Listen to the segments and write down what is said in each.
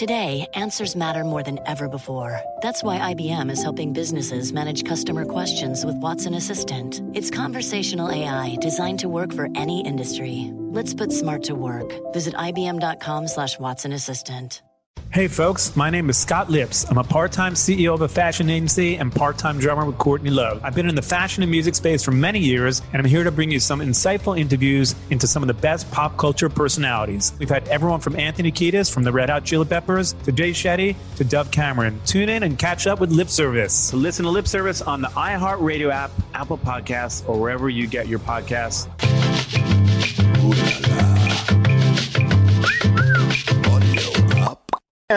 Today, answers matter more than ever before. That's why IBM is helping businesses manage customer questions with Watson Assistant. It's conversational AI designed to work for any industry. Let's put smart to work. Visit IBM.com slash Watson Assistant. Hey folks, my name is Scott Lipps. I'm a part-time CEO of a fashion agency and part-time drummer with Courtney Love. I've been in the fashion and music space for many years, and I'm here to bring you some insightful interviews into some of the best pop culture personalities. We've had everyone from Anthony Kiedis from the Red Hot Chili Peppers to Jay Shetty to Dove Cameron. Tune in and catch up with Lip Service. Listen to Lip Service on the iHeartRadio app, Apple Podcasts, or wherever you get your podcasts.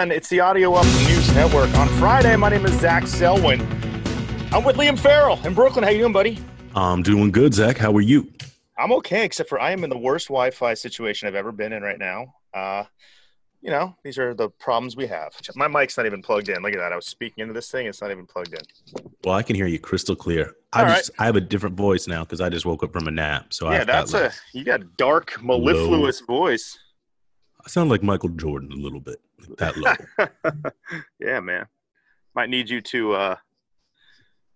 And it's the Audio Up News Network. On Friday, my name is Zach Selwyn. I'm with Liam Farrell in Brooklyn. How you doing, buddy? I'm doing good, Zach. How are you? I'm okay, except for I am in the worst Wi-Fi situation I've ever been in right now. Uh, you know, these are the problems we have. My mic's not even plugged in. Look at that. I was speaking into this thing. It's not even plugged in. Well, I can hear you crystal clear. I All just I have a different voice now because I just woke up from a nap. So yeah, I've that's got a like, you got a dark, mellifluous voice. I sound like Michael Jordan a little bit. That low. yeah, man. Might need you to, uh,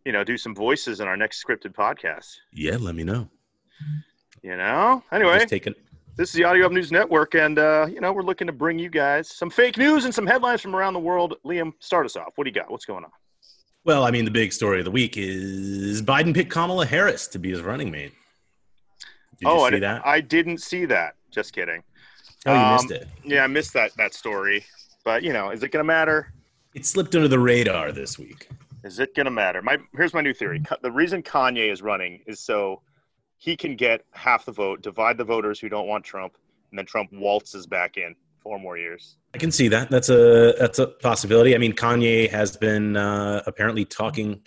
you know, do some voices in our next scripted podcast. yeah, let me know. You know. Anyway, taking This is the Audio Up News Network, and uh, you know we're looking to bring you guys some fake news and some headlines from around the world. Liam, start us off. What do you got? What's going on? Well, I mean, the big story of the week is Biden picked Kamala Harris to be his running mate. Did oh, you I, see di- that? I didn't see that. Just kidding. Oh, you um, missed it. Yeah, I missed that that story. But you know, is it going to matter? It slipped under the radar this week. Is it going to matter? My here's my new theory. The reason Kanye is running is so he can get half the vote, divide the voters who don't want Trump, and then Trump waltzes back in four more years. I can see that. That's a that's a possibility. I mean, Kanye has been uh, apparently talking.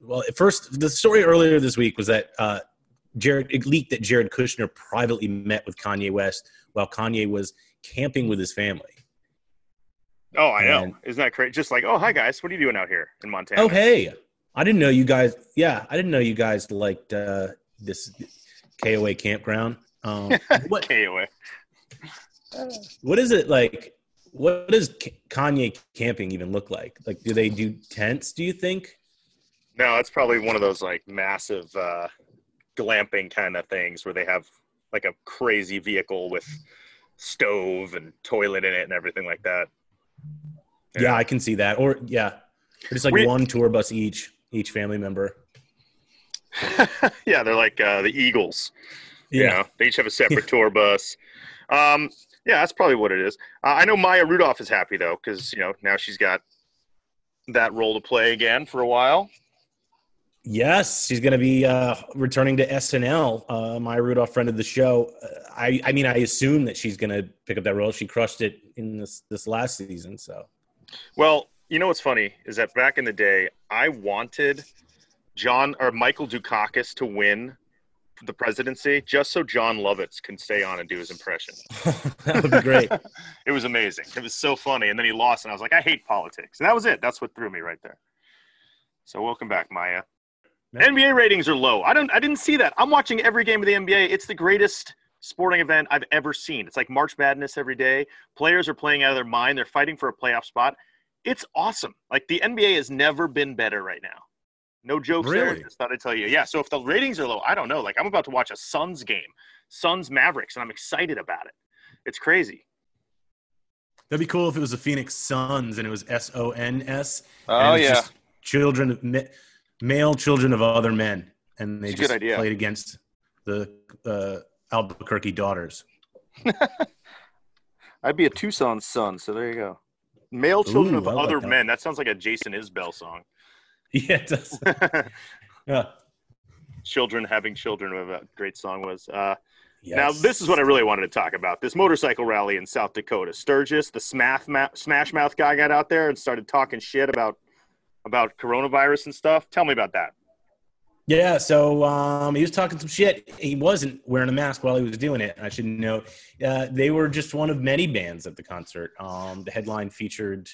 Well, at first, the story earlier this week was that uh, Jared it leaked that Jared Kushner privately met with Kanye West while Kanye was camping with his family. Oh, I know. Isn't that crazy? Just like, oh, hi guys, what are you doing out here in Montana? Oh, hey, I didn't know you guys. Yeah, I didn't know you guys liked uh, this KOA campground. Um, what KOA. what is it like? What does Kanye camping even look like? Like, do they do tents? Do you think? No, it's probably one of those like massive uh, glamping kind of things where they have like a crazy vehicle with stove and toilet in it and everything like that. Yeah, I can see that. Or yeah, it's like We- one tour bus each, each family member. yeah, they're like uh, the Eagles. You know, they each have a separate tour bus. Um, yeah, that's probably what it is. Uh, I know Maya Rudolph is happy though because you know now she's got that role to play again for a while. Yes, she's going to be uh, returning to SNL. Uh, Maya Rudolph friend of the show. Uh, I, I mean, I assume that she's going to pick up that role. She crushed it in this this last season. So Well, you know what's funny is that back in the day, I wanted John or Michael Dukakis to win the presidency just so Jon Lovitz can stay on and do his impression. that would be great. it was amazing. It was so funny. And then he lost, and I was like, I hate politics. And that was it. That's what threw me right there. So welcome back, Maya. Yeah. NBA ratings are low. I don't. I didn't see that. I'm watching every game of the NBA. It's the greatest sporting event I've ever seen. It's like March Madness every day. Players are playing out of their mind. They're fighting for a playoff spot. It's awesome. Like the NBA has never been better right now. No jokes there. Really? Just thought I'd tell you. Yeah. So if the ratings are low, I don't know. Like I'm about to watch a Suns game, Suns Mavericks, and I'm excited about it. It's crazy. That'd be cool if it was the Phoenix Suns and it was S O N S. Oh, and it was yeah. children, of ma- male children of other men, and they It's just played against the uh, Albuquerque Daughters. I'd be a Tucson son, so there you go. Male children Ooh, of I other men. That sounds like a Jason Isbell song. Yeah, it does. yeah, children having children, whatever that great song was. Uh, Yes. Now, this is what I really wanted to talk about. This motorcycle rally in South Dakota. Sturgis, the smash, ma- smash mouth guy, got out there and started talking shit about about coronavirus and stuff. Tell me about that. Yeah, so um, he was talking some shit. He wasn't wearing a mask while he was doing it. I should note. Uh, they were just one of many bands at the concert. Um, the headline featured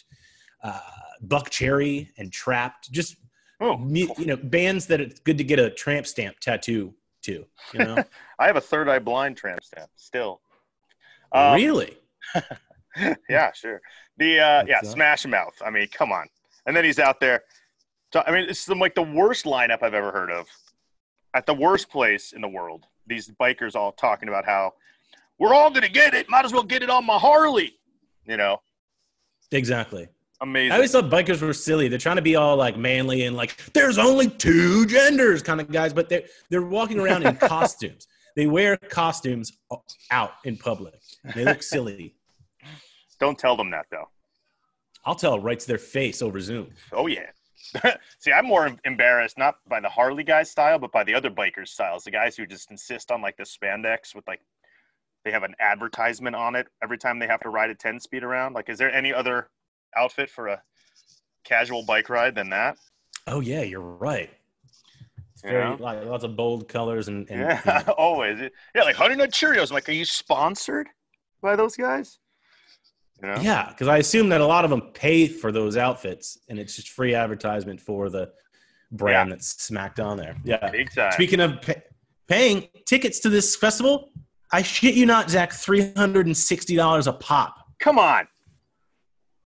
uh, Buckcherry and Trapt, just Oh, you know bands that it's good to get a tramp stamp tattoo to. You know, I have a third eye blind tramp stamp still. Um, really? yeah, sure. The uh, yeah, Smash Mouth. I mean, come on. And then he's out there. So, I mean, it's the, like the worst lineup I've ever heard of. At the worst place in the world, these bikers all talking about how we're all gonna get it. Might as well get it on my Harley. You know, Exactly. amazing. I always thought bikers were silly. They're trying to be all like manly and like there's only two genders kind of guys, but they're they're walking around in costumes. They wear costumes out in public. They look silly. Don't tell them that though. I'll tell right to their face over Zoom. Oh yeah. See, I'm more embarrassed not by the Harley guys style, but by the other bikers styles. The guys who just insist on like the spandex with like they have an advertisement on it every time they have to ride a 10 speed around. Like, is there any other outfit for a casual bike ride than that? Oh yeah, you're right. It's very know? like lots of bold colors and, and Yeah, always. Yeah, like Honey Nut Cheerios. I'm like, are you sponsored by those guys? You know? yeah, because I assume that a lot of them pay for those outfits, and it's just free advertisement for the brand that's smacked on there. Yeah. Big time. Speaking of pay- paying tickets to this festival, I shit you not, Zach, three hundred and sixty dollars a pop. Come on.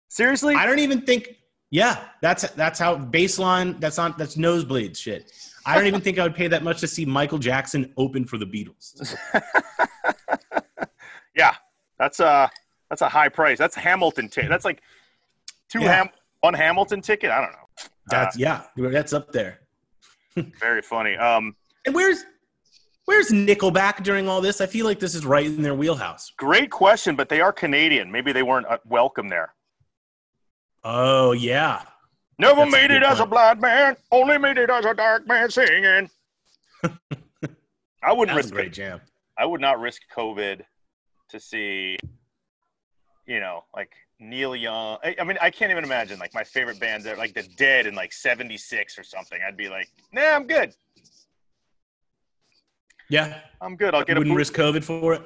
Seriously? I don't even think. Yeah, that's that's how baseline. That's not that's nosebleed shit. I don't even think I would pay that much to see Michael Jackson open for the Beatles. yeah, that's a that's a high price. That's Hamilton ticket. That's like two Yeah. Ham one Hamilton ticket. I don't know. That's yeah, that's up there. Very funny. Um, And where's where's Nickelback during all this? I feel like this is right in their wheelhouse. great question, but they are Canadian. Maybe they weren't uh, welcome there. Oh yeah, Never That's made it as a blind man. Only made it as a dark man singing. I wouldn't that's a risk great it. jam. I would not risk COVID to see, you know, like Neil Young. I, I mean, I can't even imagine like my favorite bands are like the Dead in like '76 or something. I'd be like, nah, I'm good. Yeah, I'm good. I'll get a wouldn't boot- risk COVID for it.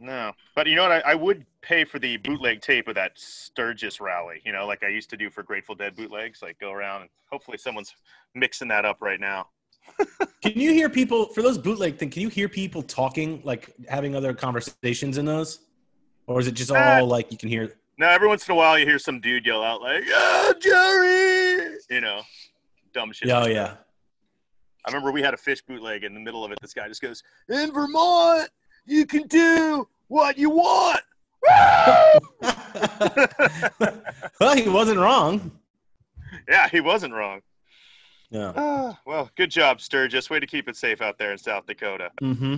No, but you know what? I, I would pay for the bootleg tape of that Sturgis rally. You know, like I used to do for Grateful Dead bootlegs. Like go around and hopefully someone's mixing that up right now. Can you hear people for those bootleg thing? Can you hear people talking, like having other conversations in those, or is it just all Uh, like you can hear? Now, every once in a while, you hear some dude yell out like, "Oh, Jerry!" You know, dumb shit. Oh, like that. yeah. I remember we had a Phish bootleg in the middle of it. This guy just goes, "In Vermont, you can do what you want." well, he wasn't wrong. yeah, he wasn't wrong. Yeah. Ah, well, good job, Sturgis. Way to keep it safe out there in South Dakota. Mm-hmm.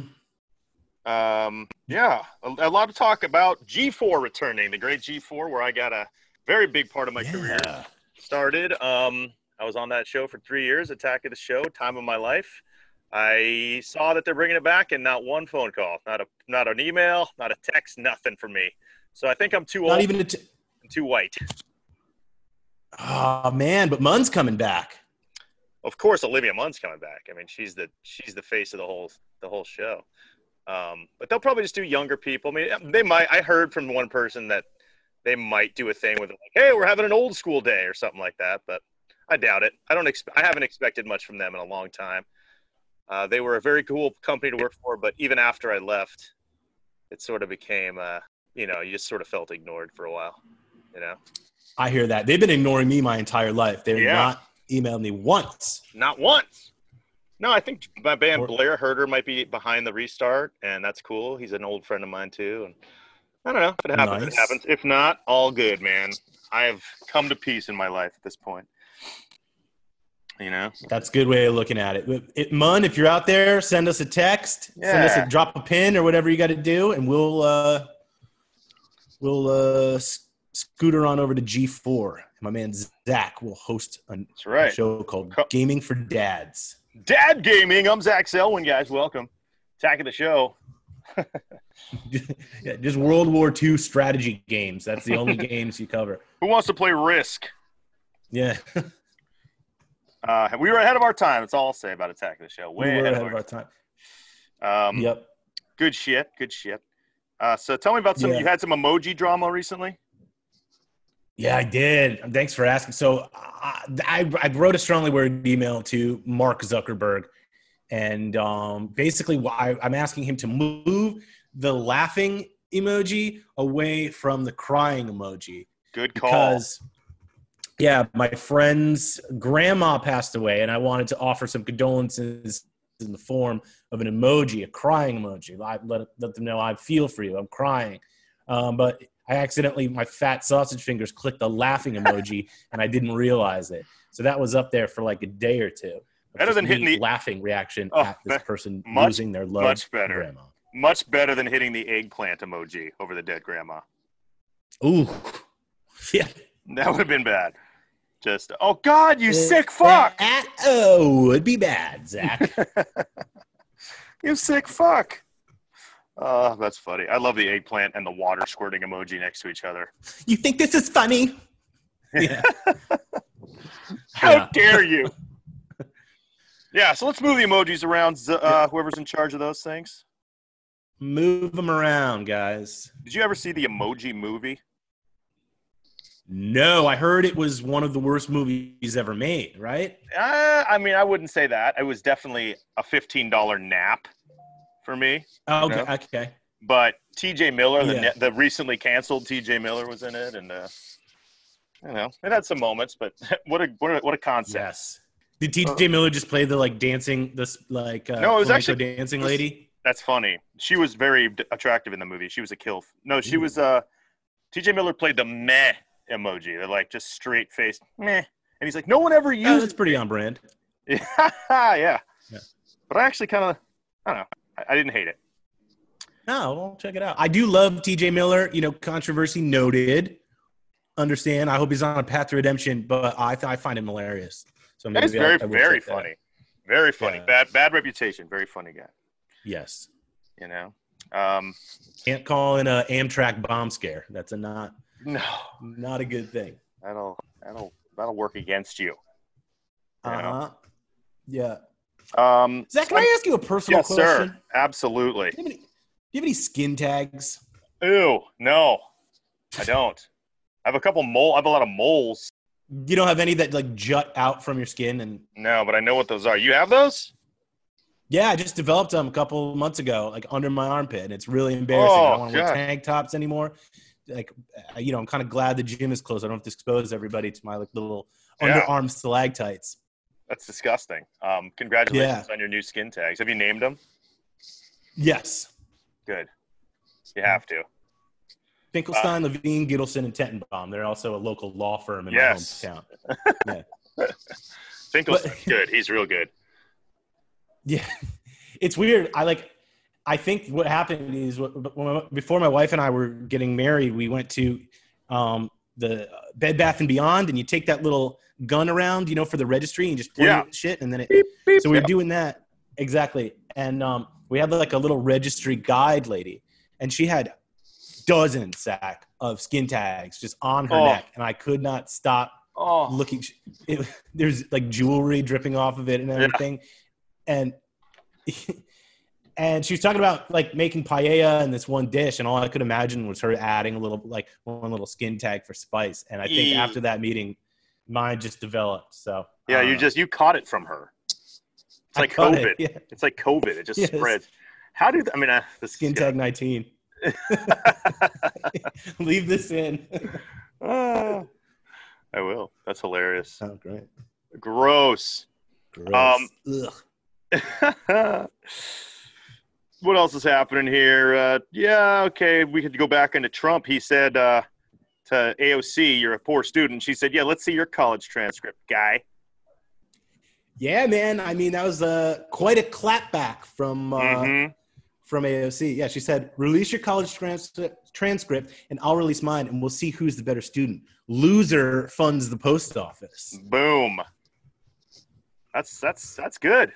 Um, yeah, a, a lot of talk about G4 returning, the great G4, where I got a very big part of my career started. Um, I was on that show for three years, Attack of the Show, time of my life. I saw that they're bringing it back, and not one phone call, not a not an email, not a text, nothing from me. So I think I'm too Not old, even a. T- and too white. oh man, but Munn's coming back. Of course, Olivia Munn's coming back. I mean, she's the she's the face of the whole the whole show. Um, but they'll probably just do younger people. I mean, they might. I heard from one person that they might do a thing with like, "Hey, we're having an old school day" or something like that. But I doubt it. I don't. Exp- I haven't expected much from them in a long time. Uh, they were a very cool company to work for, but even after I left, it sort of became, uh, you know, you just sort of felt ignored for a while. You know, I hear that they've been ignoring me my entire life. They've Yeah. not emailed me once. not once. No, I think my band Or- Blair Herter might be behind the restart, and that's cool. He's an old friend of mine too, and I don't know if it happens. Nice. It happens. If not, all good, man. I have come to peace in my life at this point. You know, That's a good way of looking at it. it Munn, if you're out there, send us a text, send us Yeah. a drop a pin or whatever you got to do, and we'll uh, we'll uh, scooter on over to G4. My man Zach will host a right. show called Gaming for Dads. Dad Gaming. I'm Zach Selwyn, guys. Welcome. Attack of the show. yeah, just World War II strategy games. That's the only games you cover. Who wants to play Risk? Yeah, Uh, we were ahead of our time. That's all I'll say about Attack of the Show. Way we were ahead, ahead of our time. our um, Yep. Good shit. Good shit. Uh, so tell me about some. Yeah. You had some emoji drama recently. Yeah, I did. Thanks for asking. So I, I, I wrote a strongly worded email to Mark Zuckerberg, and um, basically, why I'm asking him to move the laughing emoji away from the crying emoji Good call. because, yeah, my friend's grandma passed away, and I wanted to offer some condolences in the form of an emoji, a crying emoji. I let let them know I feel for you. I'm crying, um, but I accidentally my fat sausage fingers clicked the laughing emoji, and I didn't realize it. So that was up there for like a day or two. Better than hitting the- laughing reaction Oh, at this person much- losing their loved much better. grandma. Much better than hitting the eggplant emoji over the dead grandma. Ooh, yeah. That would have been bad. Just oh God, you uh, sick uh, fuck! That- oh, it'd be bad, Zach. You sick fuck. Oh, that's funny. I love the eggplant and the water squirting emoji next to each other. you think this is funny? Yeah. How Yeah. dare you? yeah, so let's move the emojis around. Uh, whoever's in charge of those things. Move them around, guys. Did you ever see the Emoji Movie? No, I heard it was one of the worst movies ever made, right? Uh, I mean, I wouldn't say that. It was definitely a fifteen dollar nap for me. Oh, okay, No. okay. But T.J. Miller, the Yeah. ne- the recently canceled T.J. Miller, was in it, and uh, you know, it had some moments. But what a what a, what a concept! Yes. Did T.J. Miller just play the like dancing this like uh, No, it was flamenco actually- dancing was- lady? That's funny. She was very d- attractive in the movie. She was a kilf. No, she Ooh. was. Uh, T.J. Miller played the meh emoji. They're like just straight faced meh, and he's like, no one ever Oh, uses. that's pretty on brand. yeah, yeah. Yeah. But I actually kind of, I don't know. I, I didn't hate it. No, well, check it out. I do love T.J. Miller. You know, controversy noted. Understand? I hope he's on a path to redemption, but I I find him hilarious. So maybe That's I- very, I will very check that funny. Very funny. Yeah. Bad, bad reputation. Very funny guy. Yes. You know. Um, Can't call in a Amtrak bomb scare. That's a not no, not a good thing. that'll that'll that'll work against you. Yeah. Uh huh. Yeah. Um, Zach, can I ask you a personal yes, question? sir. Absolutely. Do you, have any, do you have any skin tags? Ew, no, I don't. I have a couple mole. I have a lot of moles. You don't have any that like jut out from your skin and No, but I know what those are. You have those? yeah, I just developed them a couple months ago, like under my armpit, and it's really embarrassing. I Oh, don't want to wear tank tops anymore. Like, you know, I'm kind of glad the gym is closed. I don't have to expose everybody to my like little Yeah. underarm stalactites. That's disgusting. Um, congratulations on your new skin tags. Have you named them? Yes, Good. You have to. Finkelstein, Levine, Gittleson, and Tettenbaum. They're also a local law firm in Yes. my hometown. Finkelstein's good. He's real good. Yeah, it's weird. I like. I think what happened is before my wife and I were getting married, we went to um, the Bed Bath and Beyond, and you take that little gun around, you know, for the registry, and just point Yeah. shit, and then it. Beep, beep. So we're Yeah. doing that exactly, and um, we had like a little registry guide lady, and she had dozens sack of skin tags just on her Oh. neck, and I could not stop Oh, looking it, there's like jewelry dripping off of it and everything and and she was talking about like making paella in this one dish and all i could imagine was her adding a little like one little skin tag for spice and i think Eee. after that meeting mine just developed so yeah. You uh, just you caught it from her. It's I like COVID. it, yeah It's like COVID. It just Yes. spreads. How do I mean uh, the skin tag 19 leave this in Ah, I will. That's hilarious. oh great Gross. Gross. Um, Ugh. what else is happening here? Uh, yeah, okay. We could go back into Trump. He said uh, to AOC, "You're a poor student." She said, "Yeah, let's see your college transcript, guy." yeah man i mean that was uh, quite a clapback from uh, Mhm. from AOC. Yeah, she said, release your college trans- transcript and I'll release mine and we'll see who's the better student. Loser funds the post office. Boom. That's that's that's good.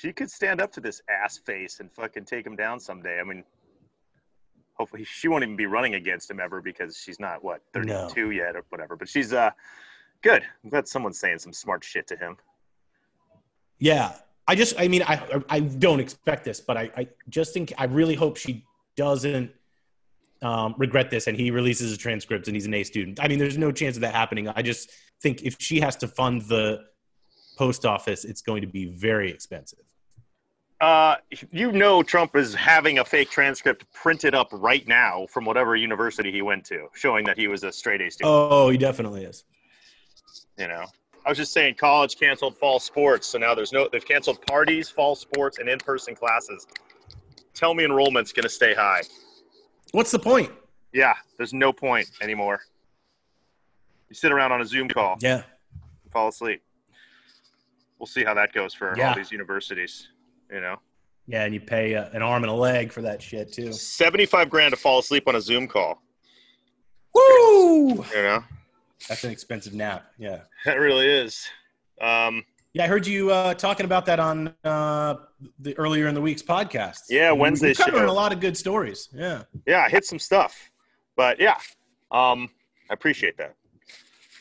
She could stand up to this ass face and fucking take him down someday. I mean, hopefully she won't even be running against him ever because she's not what 32 no. yet or whatever. But she's uh good. I'm glad someone's saying some smart shit to him. Yeah, I just, I mean, I I don't expect this, but I, I just think I really hope she doesn't um, regret this and he releases a transcript and he's an A student. I mean, there's no chance of that happening. I just think if she has to fund the post office, it's going to be very expensive. Uh, you know, Trump is having a fake transcript printed up right now from whatever university he went to, showing that he was a straight A student. Oh, he definitely is. You know, I was just saying, college canceled fall sports, so now there's no. They've canceled parties, fall sports, and in-person classes. Tell me, enrollment's going to stay high. What's the point? Yeah, there's no point anymore. You sit around on a Zoom call. Yeah. Fall asleep. We'll see how that goes for yeah. all these universities you know. Yeah, and you pay uh, an arm and a leg for that shit too. Seventy-five grand to fall asleep on a Zoom call. Woo! You know, that's an expensive nap. Yeah, that really is. Um, yeah, I heard you uh, talking about that on uh, the earlier in the week's podcast. Yeah, Wednesday. Covering show. a lot of good stories. Yeah. Yeah, I hit some stuff, but yeah, um, I appreciate that.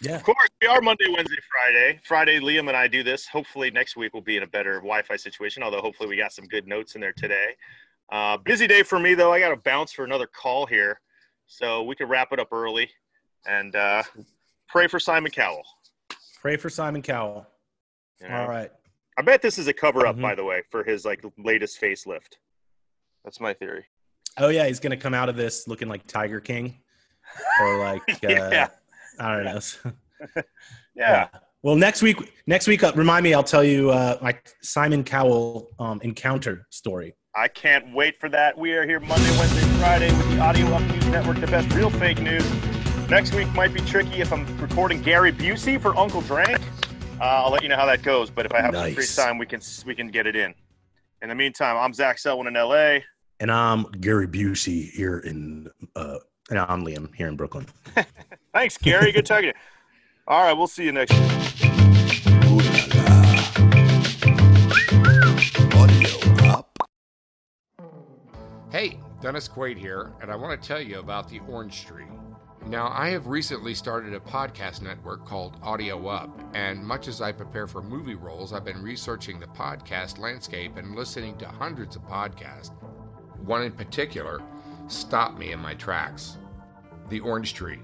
Yeah. Of course, we are Monday, Wednesday, Friday. Friday, Liam and I do this. Hopefully, next week we'll be in a better Wi-Fi situation. Although, hopefully, we got some good notes in there today. Uh, busy day for me though. I got to bounce for another call here, so we could wrap it up early and uh, pray for Simon Cowell. Pray for Simon Cowell. All right. I bet this is a cover up, mm-hmm. by the way, for his like latest facelift. That's my theory. Oh yeah, he's gonna come out of this looking like Tiger King, or like uh, yeah. I don't know. yeah. yeah. Well, next week, next week, uh, remind me. I'll tell you uh, my Simon Cowell um, encounter story. I can't wait for that. We are here Monday, Wednesday, Friday with the Audio Up News Network, the best real fake news. Next week might be tricky if I'm recording Gary Busey for Uncle Drank. Uh, I'll let you know how that goes. But if I have nice. some free time, we can we can get it in. In the meantime, I'm Zach Selwyn in LA, and I'm Gary Busey here in uh, and I'm Liam here in Brooklyn. Thanks, Gary. Good talking to you. All right, we'll see you next week. Hey, Dennis Quaid here, and I want to tell you about the Orange Tree. Now, I have recently started a podcast network called Audio Up, and much as I prepare for movie roles, I've been researching the podcast landscape and listening to hundreds of podcasts. One in particular stopped me in my tracks. The Orange Tree.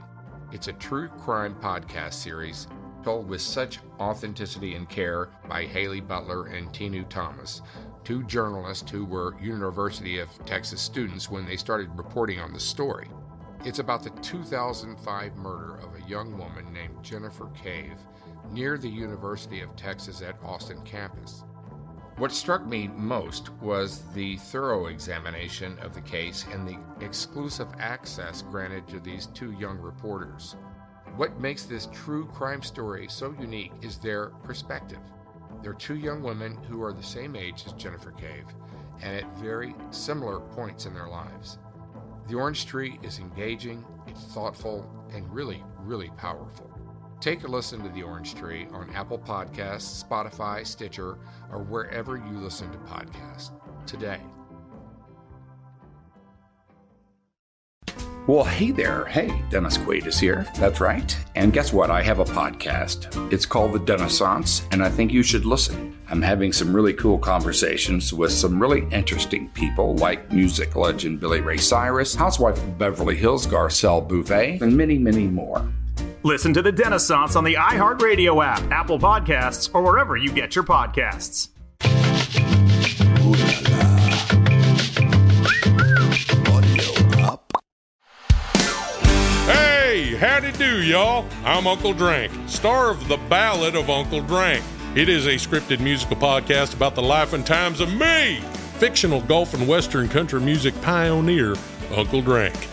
It's a true crime podcast series told with such authenticity and care by Haley Butler and Tinu Thomas, two journalists who were University of Texas students when they started reporting on the story. It's about the 2005 murder of a young woman named Jennifer Cave near the University of Texas at Austin campus. What struck me most was the thorough examination of the case and the exclusive access granted to these two young reporters. What makes this true crime story so unique is their perspective. They're two young women who are the same age as Jennifer Cave and at very similar points in their lives. The Orange Tree is engaging, it's thoughtful, and really, really powerful. Take a listen to The Orange Tree on Apple Podcasts, Spotify, Stitcher, or wherever you listen to podcasts today. Well, hey there. Hey, Dennis Quaid is here. That's right. And guess what? I have a podcast. It's called The Dennissance, and I think you should listen. I'm having some really cool conversations with some really interesting people like music legend Billy Ray Cyrus, housewife of Beverly Hills Garcelle Beauvais, and many, many more. Listen to the Dennissance on the iHeartRadio app, Apple Podcasts, or wherever you get your podcasts. Hey, howdy do, y'all. I'm Uncle Drank, star of The Ballad of Uncle Drank. It is a scripted musical podcast about the life and times of me, fictional golf and western country music pioneer, Uncle Drank.